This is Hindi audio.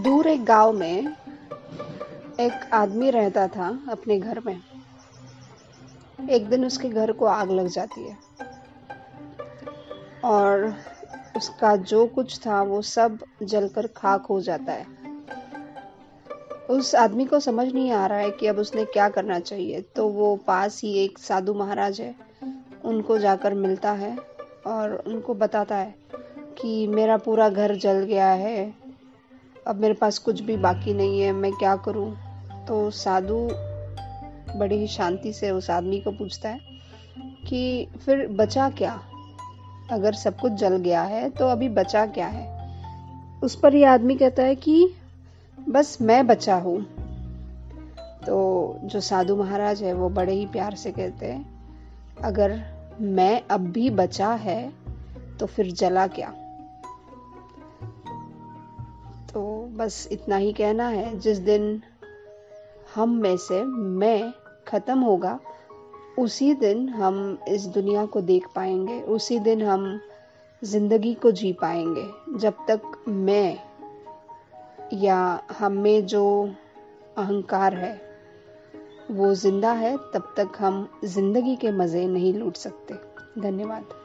दूर एक गाँव में एक आदमी रहता था अपने घर में। एक दिन उसके घर को आग लग जाती है। और उसका जो कुछ था वो सब जलकर खाक हो जाता है। उस आदमी को समझ नहीं आ रहा है कि अब उसने क्या करना चाहिए। तो वो पास ही एक साधु महाराज है, उनको जाकर मिलता है और उनको बताता है कि मेरा पूरा घर जल गया है। अब मेरे पास कुछ भी बाकी नहीं है, मैं क्या करूँ? तो साधु बड़ी ही शांति से उस आदमी को पूछता है कि फिर बचा क्या? अगर सब कुछ जल गया है तो अभी बचा क्या है? उस पर यह आदमी कहता है कि बस मैं बचा हूँ। तो जो साधु महाराज है, वो बड़े ही प्यार से कहते हैं, अगर मैं अब भी बचा है तो फिर जला क्या? तो बस इतना ही कहना है, जिस दिन हम में से मैं खत्म होगा, उसी दिन हम इस दुनिया को देख पाएँगे, उसी दिन हम ज़िंदगी को जी पाएँगे। जब तक मैं या हम में जो अहंकार है, वो ज़िंदा है, तब तक हम ज़िंदगी के मज़े नहीं लूट सकते। धन्यवाद।